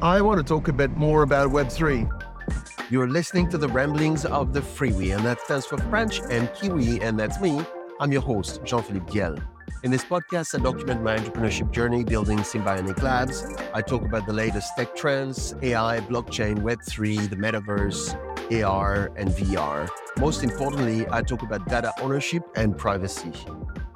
I want to talk a bit more about Web3. You're listening to the ramblings of the FreeWi, and that stands for French and Kiwi, and that's me. I'm your host, Jean Philippe Diel. In this podcast, I document my entrepreneurship journey building SymbionIQ Labs. I talk about the latest tech trends, AI, blockchain, Web3, the metaverse, AR, and VR. Most importantly, I talk about data ownership and privacy.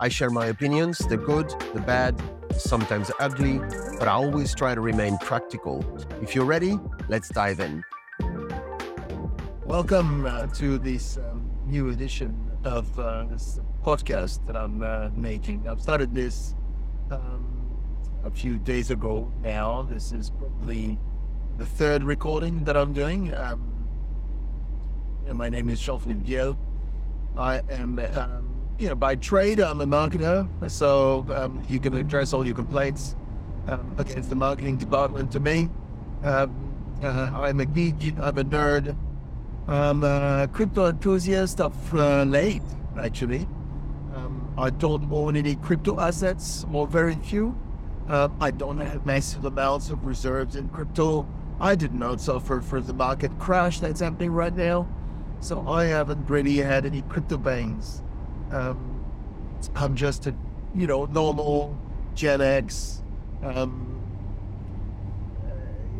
I share my opinions, the good, the bad, sometimes ugly, but I always try to remain practical. If you're ready, let's dive in. Welcome uh, to this um, new edition of uh, this podcast that I'm uh, making. I've started this um, a few days ago now. This is probably the third recording that I'm doing. Um, my name is Jean-Philippe Diel. I am, um, you know, by trade, I'm a marketer. So um, you can address all your complaints um, against the marketing department to me. Um, uh, I'm a geek. I'm a nerd. I'm a crypto enthusiast of uh, late, actually. Um, I don't own any crypto assets, or very few. Uh, I don't have massive amounts of reserves in crypto. I did not suffer for the market crash that's happening right now. So I haven't really had any crypto bangs. Um, I'm just a, you know, normal Gen X um,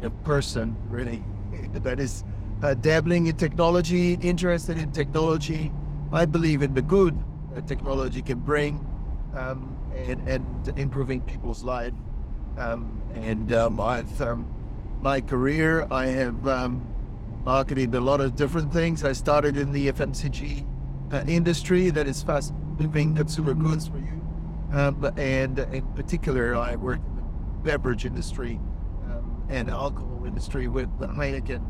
uh, person, really, that is uh, dabbling in technology, interested in technology. I believe in the good that technology can bring um, and, and improving people's lives. Um, and I've, um, my career, I have um, marketed a lot of different things. I started in the FMCG uh, industry, that is fast moving consumer goods for you. Um, and in particular, I work in the beverage industry um, and alcohol industry with Heineken.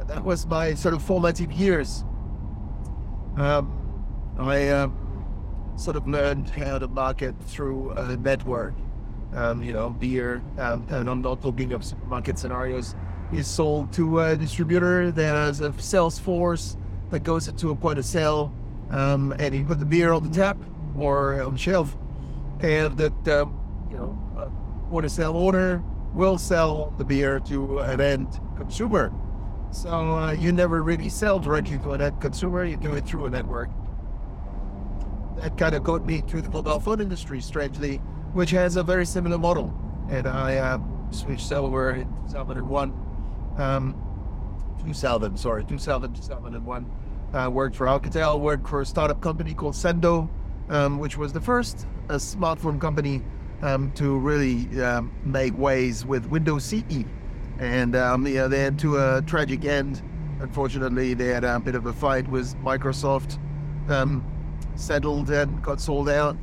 Uh, that was my sort of formative years. Um, I um, sort of learned how to market through a network. Um, you know, beer, um, and I'm not talking of supermarket scenarios is sold to a distributor that has a sales force that goes into a point of sale, um, and you put the beer on the tap or on the shelf, and that um, you know a point of sale owner will sell the beer to an end consumer. So uh, you never really sell directly to an end consumer; you do it through a network. That kind of got me through the mobile phone industry, strangely, which has a very similar model. And I uh, switched over in 2001 um, 2000, sorry, 2000, 2001. Uh, worked for Alcatel, worked for a startup company called Sendo, um, which was the first uh, smartphone company um, to really um, make ways with Windows CE. And um, yeah, they had to a tragic end. Unfortunately, they had a bit of a fight with Microsoft, um, settled and got sold out.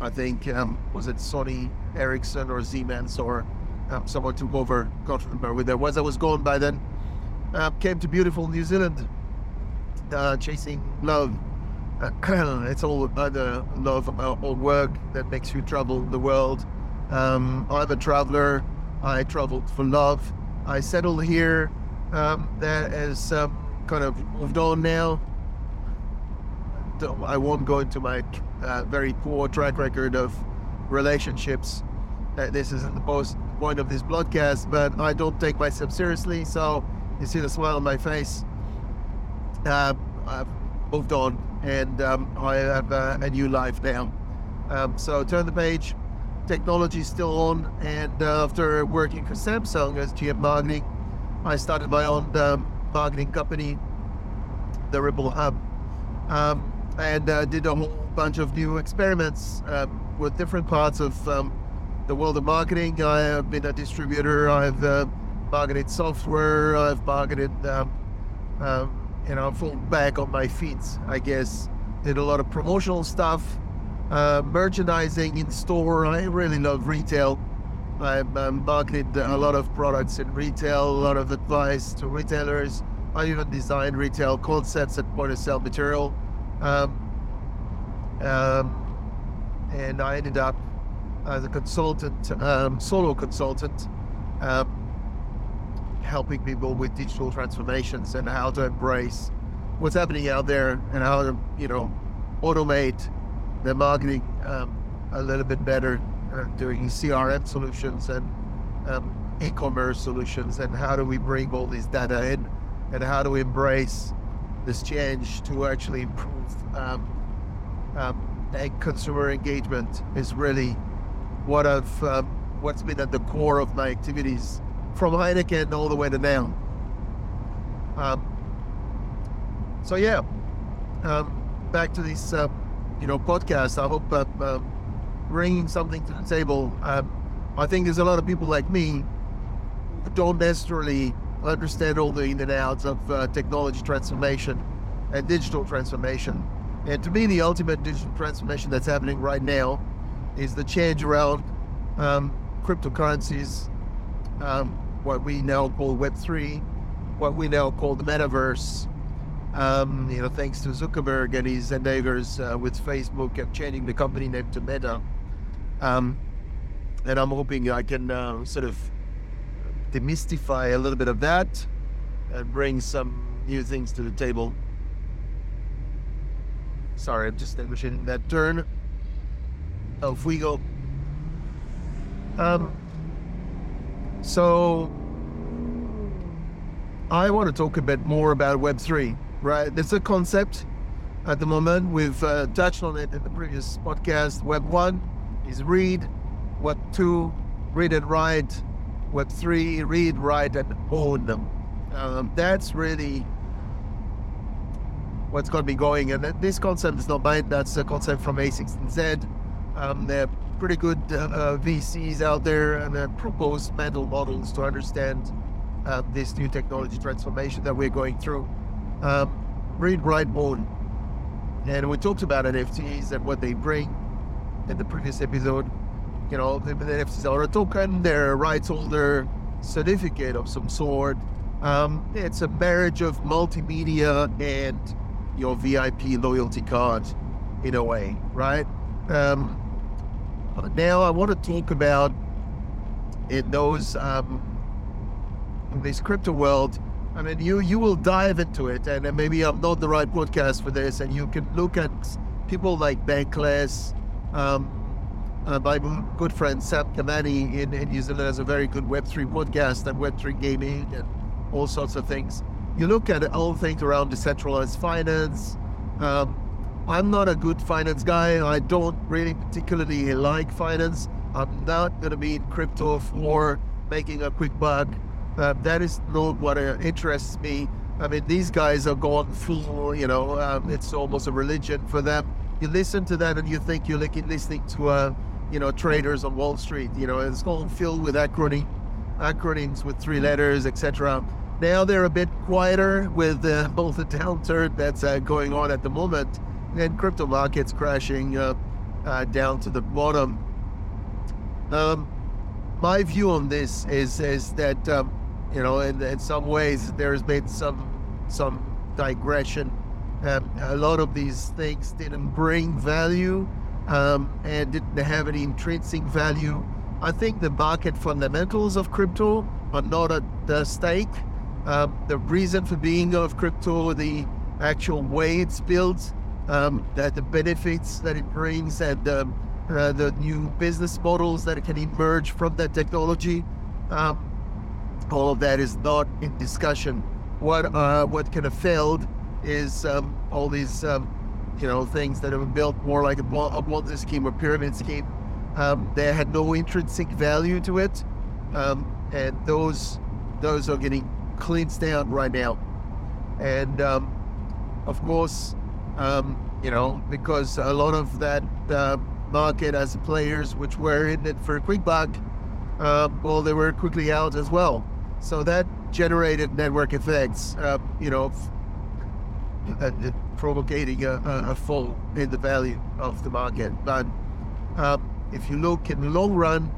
I think, um, was it Sony Ericsson or Siemens or someone took over, can't remember where there was. I was gone by then. Uh, came to beautiful New Zealand, uh, chasing love. It's all about the love about all work that makes you travel the world. Um, I'm a traveler. I traveled for love. I settled here. Um, that has um, kind of moved on now. I won't go into my uh, very poor track record of relationships. Uh, this isn't the point of this broadcast, but I don't take myself seriously. So you see the smile on my face. Uh, I've moved on and um, I have uh, a new life now. Um, so turn the page. Technology is still on. And uh, after working for Samsung as GM marketing, I started my own um, marketing company, the Ripple Hub, um, and uh, did a whole bunch of new experiments uh, with different parts of um, the world of marketing. I have been a distributor. I've uh, marketed software. I've marketed, you know, full back on my feet, I guess. Did a lot of promotional stuff, uh, merchandising in store. I really love retail. I've um, marketed a lot of products in retail, a lot of advice to retailers. I even designed retail concepts at point of sale material. Um, um, and I ended up as a consultant, um, solo consultant, um, helping people with digital transformations and how to embrace what's happening out there and how to, you know, automate their marketing um, a little bit better, uh, doing CRM solutions and um, e-commerce solutions and how do we bring all this data in and how do we embrace this change to actually improve um, um, consumer engagement is really what I've um, what's been at the core of my activities from Heineken all the way to now. Um, so yeah, um, back to this uh, you know podcast. I hope I'm uh, bringing something to the table. Um, I think there's a lot of people like me who don't necessarily understand all the in and outs of uh, technology transformation and digital transformation. And to me, the ultimate digital transformation that's happening right now is the change around um, cryptocurrencies, um, what we now call Web3, what we now call the metaverse. Um, you know, thanks to Zuckerberg and his endeavors uh, with Facebook changing the company name to Meta. Um, and I'm hoping I can uh, sort of demystify a little bit of that and bring some new things to the table. Sorry, I'm just negotiating that turn. Off we go. Um, so I want to talk a bit more about Web3, right? It's a concept at the moment. We've uh, touched on it in the previous podcast. Web 1 is read, Web 2, read and write, Web 3, read, write, and own them. Um, that's really what's going to be going. And this concept is not mine, that's a concept from A16Z. Um, they're pretty good uh, uh VCs out there and uh, propose mental models to understand this new technology transformation that we're going through. Um, read, write, own. And we talked about NFTs and what they bring in the previous episode. You know, the, the NFTs are a token, they're a rights holder certificate of some sort. Um, it's a marriage of multimedia and your VIP loyalty card in a way, right? Um, now I want to talk about in those um, this crypto world. I mean, you you will dive into it, and maybe I'm not the right podcast for this. And you can look at people like Bankless. Um, uh, my good friend Sam Kamani in, in New Zealand has a very good Web3 podcast and Web3 gaming and all sorts of things. You look at all things around decentralized finance. Um, I'm not a good finance guy. I don't really particularly like finance. I'm not going to be in crypto for making a quick buck. Uh, that is not what uh, interests me. I mean, these guys are gone full, you know, um, it's almost a religion for them. You listen to that and you think you're listening to, uh, you know, traders on Wall Street. You know, it's all filled with acronym, acronyms with three letters, etc. Now they're a bit quieter with uh, both the downturn that's uh, going on at the moment and crypto markets crashing uh, uh, down to the bottom. Um, my view on this is is that um, you know in, in some ways there's been some some digression. Um, a lot of these things didn't bring value um, and didn't have any intrinsic value. I think the market fundamentals of crypto are not at the stake. Um, the reason for being of crypto, the actual way it's built, um, that the benefits that it brings and um, uh, the new business models that can emerge from that technology. Um, all of that is not in discussion. What uh, what kind of failed is um, all these um, you know things that have been built more like a, a Ponzi scheme or pyramid scheme. Um, they had no intrinsic value to it, and those those are getting cleansed out right now. And of course, um, you know, because a lot of that uh, market as players which were in it for quick buck, uh, well, they were quickly out as well. So that generated network effects, uh, you know, uh, provoking a, a, fall in the value of the market. But um, if you look in the long run,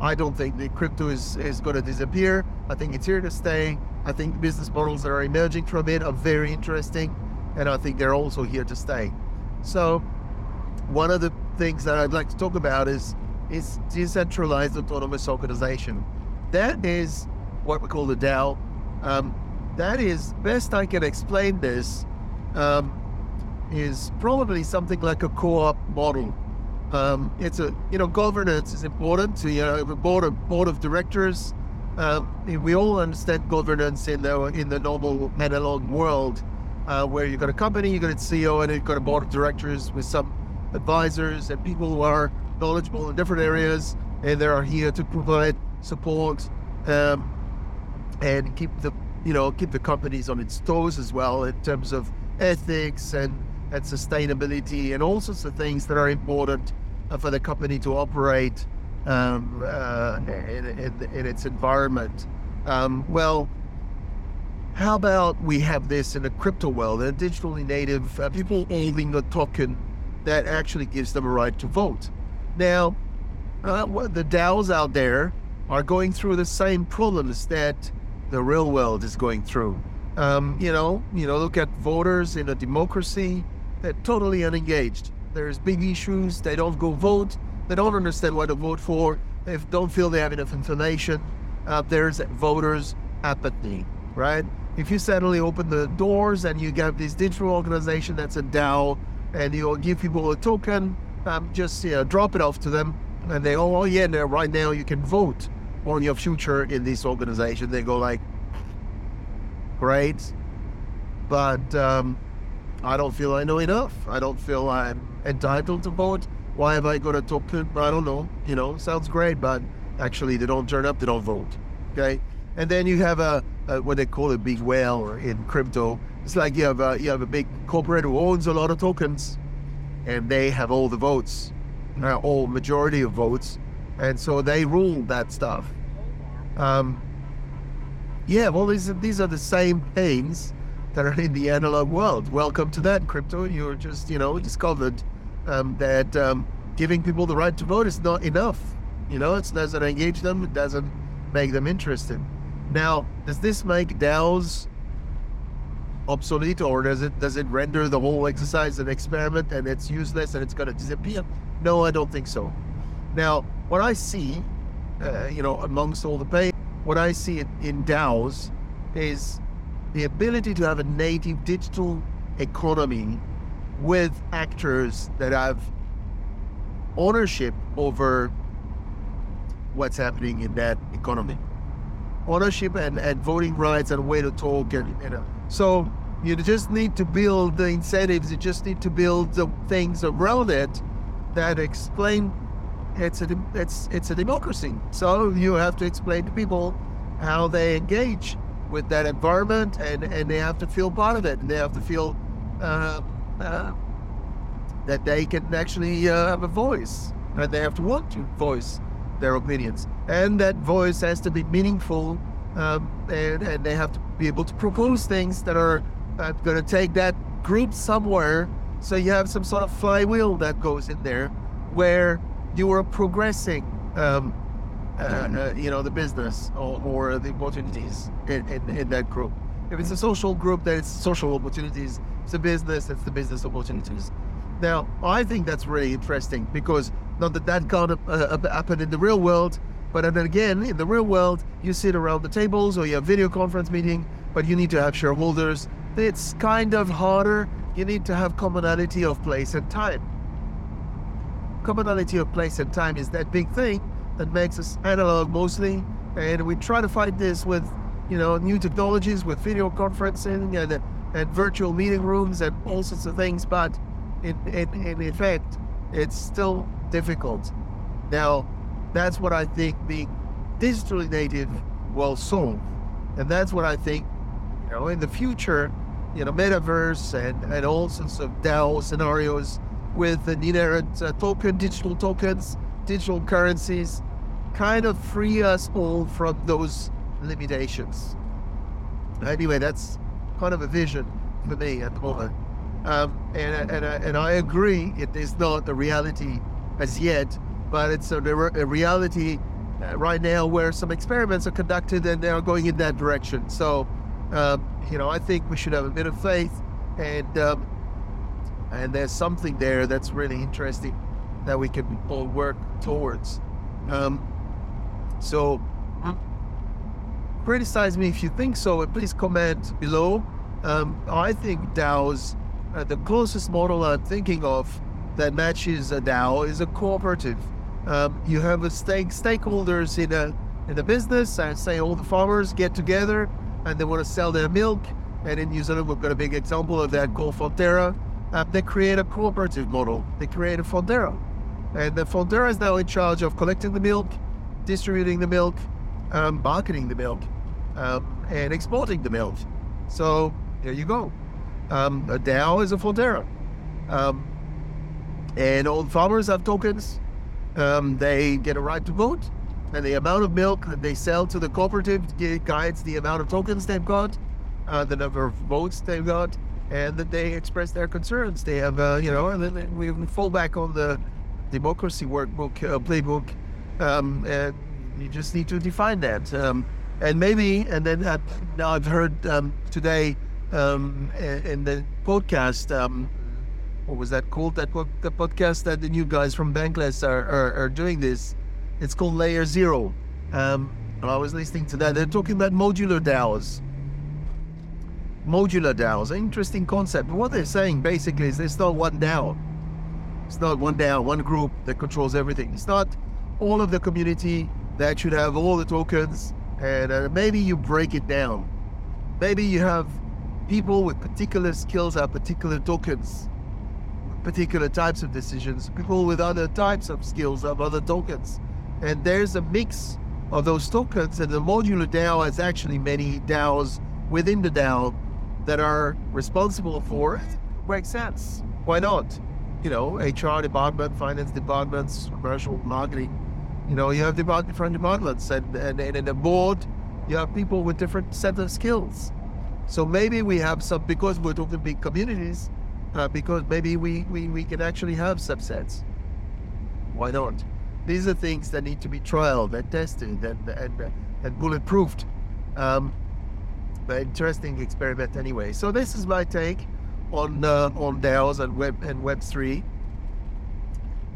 I don't think the crypto is, is going to disappear. I think it's here to stay. I think business models that are emerging from it are very interesting and I think they're also here to stay. So, one of the things that I'd like to talk about is is decentralized autonomous organization. That is what we call the DAO. Um, that is best I can explain this. Um, is probably something like a co-op model. Um, it's a you know governance is important. So you know a board of board of directors um, we all understand governance in the in the normal analog world, uh, where you've got a company, you've got a CEO, and you've got a board of directors with some advisors and people who are knowledgeable in different areas, and they are here to provide support um, and keep the you know keep the companies on its toes as well in terms of ethics and and sustainability and all sorts of things that are important uh, for the company to operate um, uh, in, in, in, its environment. Um, well, how about we have this in a crypto world, a digitally native uh, people holding a token that actually gives them a right to vote. Now, uh, the DAOs out there are going through the same problems that the real world is going through. Um, you know, you know, look at voters in a democracy; they're totally unengaged. There's big issues; they don't go vote. They don't understand what to vote for. They don't feel they have enough information. Uh, there's voters' apathy, right? If you suddenly open the doors and you get this digital organization that's a DAO, and you give people a token, um, just you know, drop it off to them, and they, oh, oh yeah, now, right now you can vote on your future in this organization. They go like, great, but um, I don't feel I know enough. I don't feel I'm entitled to vote. Why have I got a token? I don't know. You know, sounds great, but actually they don't turn up, they don't vote. Okay, and then you have a, a what they call a big whale in crypto. It's like you have a you have a big corporate who owns a lot of tokens, and they have all the votes, uh, all majority of votes, and so they rule that stuff. Um, yeah, well, these these are the same pains that are in the analog world. Welcome to that crypto. You're just you know discovered um, that um, giving people the right to vote is not enough. You know, it doesn't engage them, it doesn't make them interested. Now, does this make DAOs obsolete, or does it does it render the whole exercise an experiment and it's useless and it's going to disappear? No, I don't think so. Now, what I see, uh, you know, amongst all the pain, what I see in, in DAOs is the ability to have a native digital economy with actors that have ownership over what's happening in that economy. Ownership and, and voting rights and way to talk and you know. So you just need to build the incentives, you just need to build the things around it that explain it's a it's it's a democracy. So you have to explain to people how they engage with that environment and, and they have to feel part of it and they have to feel uh, uh, that they can actually uh, have a voice and they have to want to voice their opinions and that voice has to be meaningful um, and, and they have to be able to propose things that are uh, going to take that group somewhere. So you have some sort of flywheel that goes in there where you are progressing um, uh, uh, you know the business or, or the opportunities in, in, in, that group. If it's a social group then it's social opportunities. If it's a business, it's the business opportunities. Now, I think that's really interesting because not that that can't uh, happen in the real world, but then again, in the real world, you sit around the tables or you have video conference meeting, but you need to have shareholders. It's kind of harder. You need to have commonality of place and time. Commonality of place and time is that big thing that makes us analog mostly, and we try to fight this with, you know, new technologies, with video conferencing and and virtual meeting rooms and all sorts of things, but in, in, in effect, it's still difficult. Now, that's what I think being digitally native will solve. And that's what I think, you know, in the future, you know, metaverse and, and all sorts of DAO scenarios with an inherent uh, token, digital tokens, digital currencies, kind of free us all from those limitations. Anyway, that's kind of a vision for me at the moment. Um, and, and, and I agree, it is not the reality as yet, but it's a, a reality uh, right now where some experiments are conducted and they are going in that direction. So, um, you know, I think we should have a bit of faith, and um, and there's something there that's really interesting that we can all work towards. Um, so criticize me if you think so, and please comment below. Um, I think DAOs, uh, the closest model I'm thinking of that matches a DAO is a cooperative. Um, you have a stake stakeholders in a in the business. And say all the farmers get together and they want to sell their milk. And in New Zealand, we've got a big example of that called Fonterra. Uh, they create a cooperative model. They create a Fonterra. And the Fonterra is now in charge of collecting the milk, distributing the milk, um, marketing the milk, um, and exporting the milk. So there you go. Um, a DAO is a Fonterra. Um, and all the farmers have tokens. Um, they get a right to vote. And the amount of milk that they sell to the cooperative guides the amount of tokens they've got, uh, the number of votes they've got, and that they express their concerns. They have, uh, you know, and then we fall back on the democracy workbook, uh, playbook, um, and you just need to define that. Um, and maybe, and then now I've heard um, today um, in the podcast, um, what was that called? That the podcast that the new guys from Bankless are, are, are doing this. It's called Layer Zero. Um, and I was listening to that. They're talking about modular DAOs. Modular DAOs, interesting concept. But what they're saying basically is there's not one DAO. It's not one DAO, one group that controls everything. It's not all of the community that should have all the tokens. And uh, maybe you break it down. Maybe you have people with particular skills have particular tokens, particular types of decisions. People with other types of skills have other tokens. And there's a mix of those tokens, and the modular DAO has actually many DAOs within the DAO that are responsible for it. Makes sense. Why not? You know, HR department, finance departments, commercial marketing. You know, you have different departments, and, and, and in the board, you have people with different set of skills. So maybe we have some, because we're talking big communities, uh, because maybe we, we, we can actually have subsets. Why not? These are things that need to be trialed and tested and, and, and bulletproofed. Um, but interesting experiment anyway. So this is my take on uh, on DAOs and Web and Web three.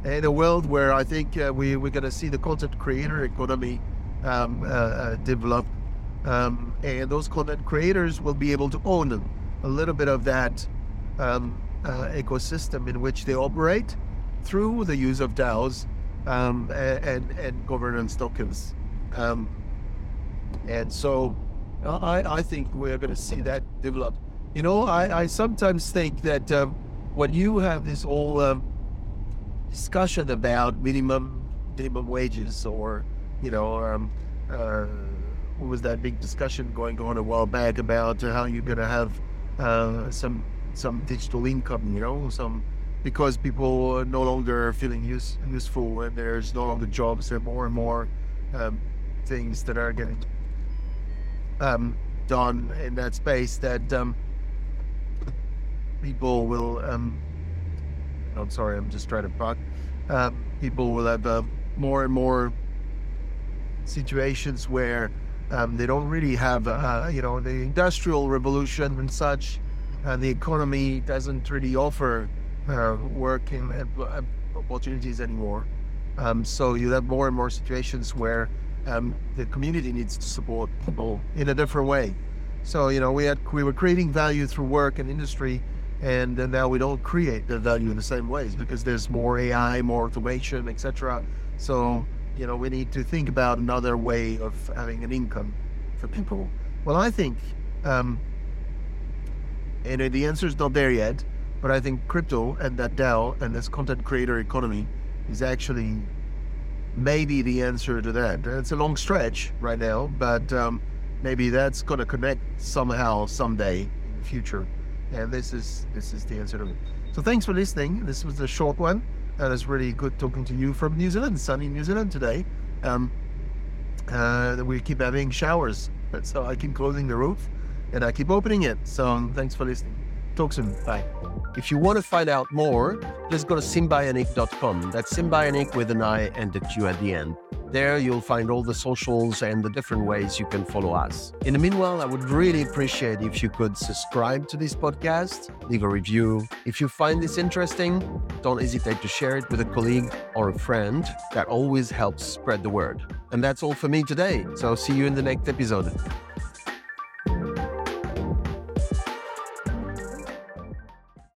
In a world where I think uh, we we're going to see the content creator economy um, uh, uh develop um, and those content creators will be able to own a little bit of that um, uh, ecosystem in which they operate through the use of DAOs um, and, and governance tokens. Um, and so I, I think we're going to see that develop. You know, I, I sometimes think that um, when you have this whole um, discussion about minimum minimum wages or, you know, uh, what was that big discussion going on a while back about how you're going to have uh, some some digital income, you know, some because people are no longer feeling use, useful and there's no longer jobs, are more and more um, things that are getting um, done in that space that um, people will. Um, I'm sorry, I'm just trying to talk. Uh, people will have uh, more and more situations where um, they don't really have, uh, you know, the industrial revolution and such, and the economy doesn't really offer uh, work and uh, opportunities anymore. Um, so you have more and more situations where um, the community needs to support people in a different way. So you know, we had we were creating value through work and industry, and now we don't create the value in the same ways because there's more AI, more automation, etc. So you know, we need to think about another way of having an income for people. Well, I think, um, and the answer is not there yet, but I think crypto and that DAO and this content creator economy is actually maybe the answer to that. It's a long stretch right now, but um, maybe that's going to connect somehow someday in the future. And this is this is the answer to it. So thanks for listening. This was a short one. And it's really good talking to you from New Zealand, sunny New Zealand today. Um, uh, we keep having showers, so I keep closing the roof and I keep opening it. So um, thanks for listening. Talk soon. Bye. If you want to find out more, just go to symbioniq.com. That's SymbionIQ with an I and a Q at the end. There you'll find all the socials and the different ways you can follow us. In the meanwhile, I would really appreciate if you could subscribe to this podcast, leave a review. If you find this interesting, don't hesitate to share it with a colleague or a friend. That always helps spread the word. And that's all for me today. So I'll see you in the next episode.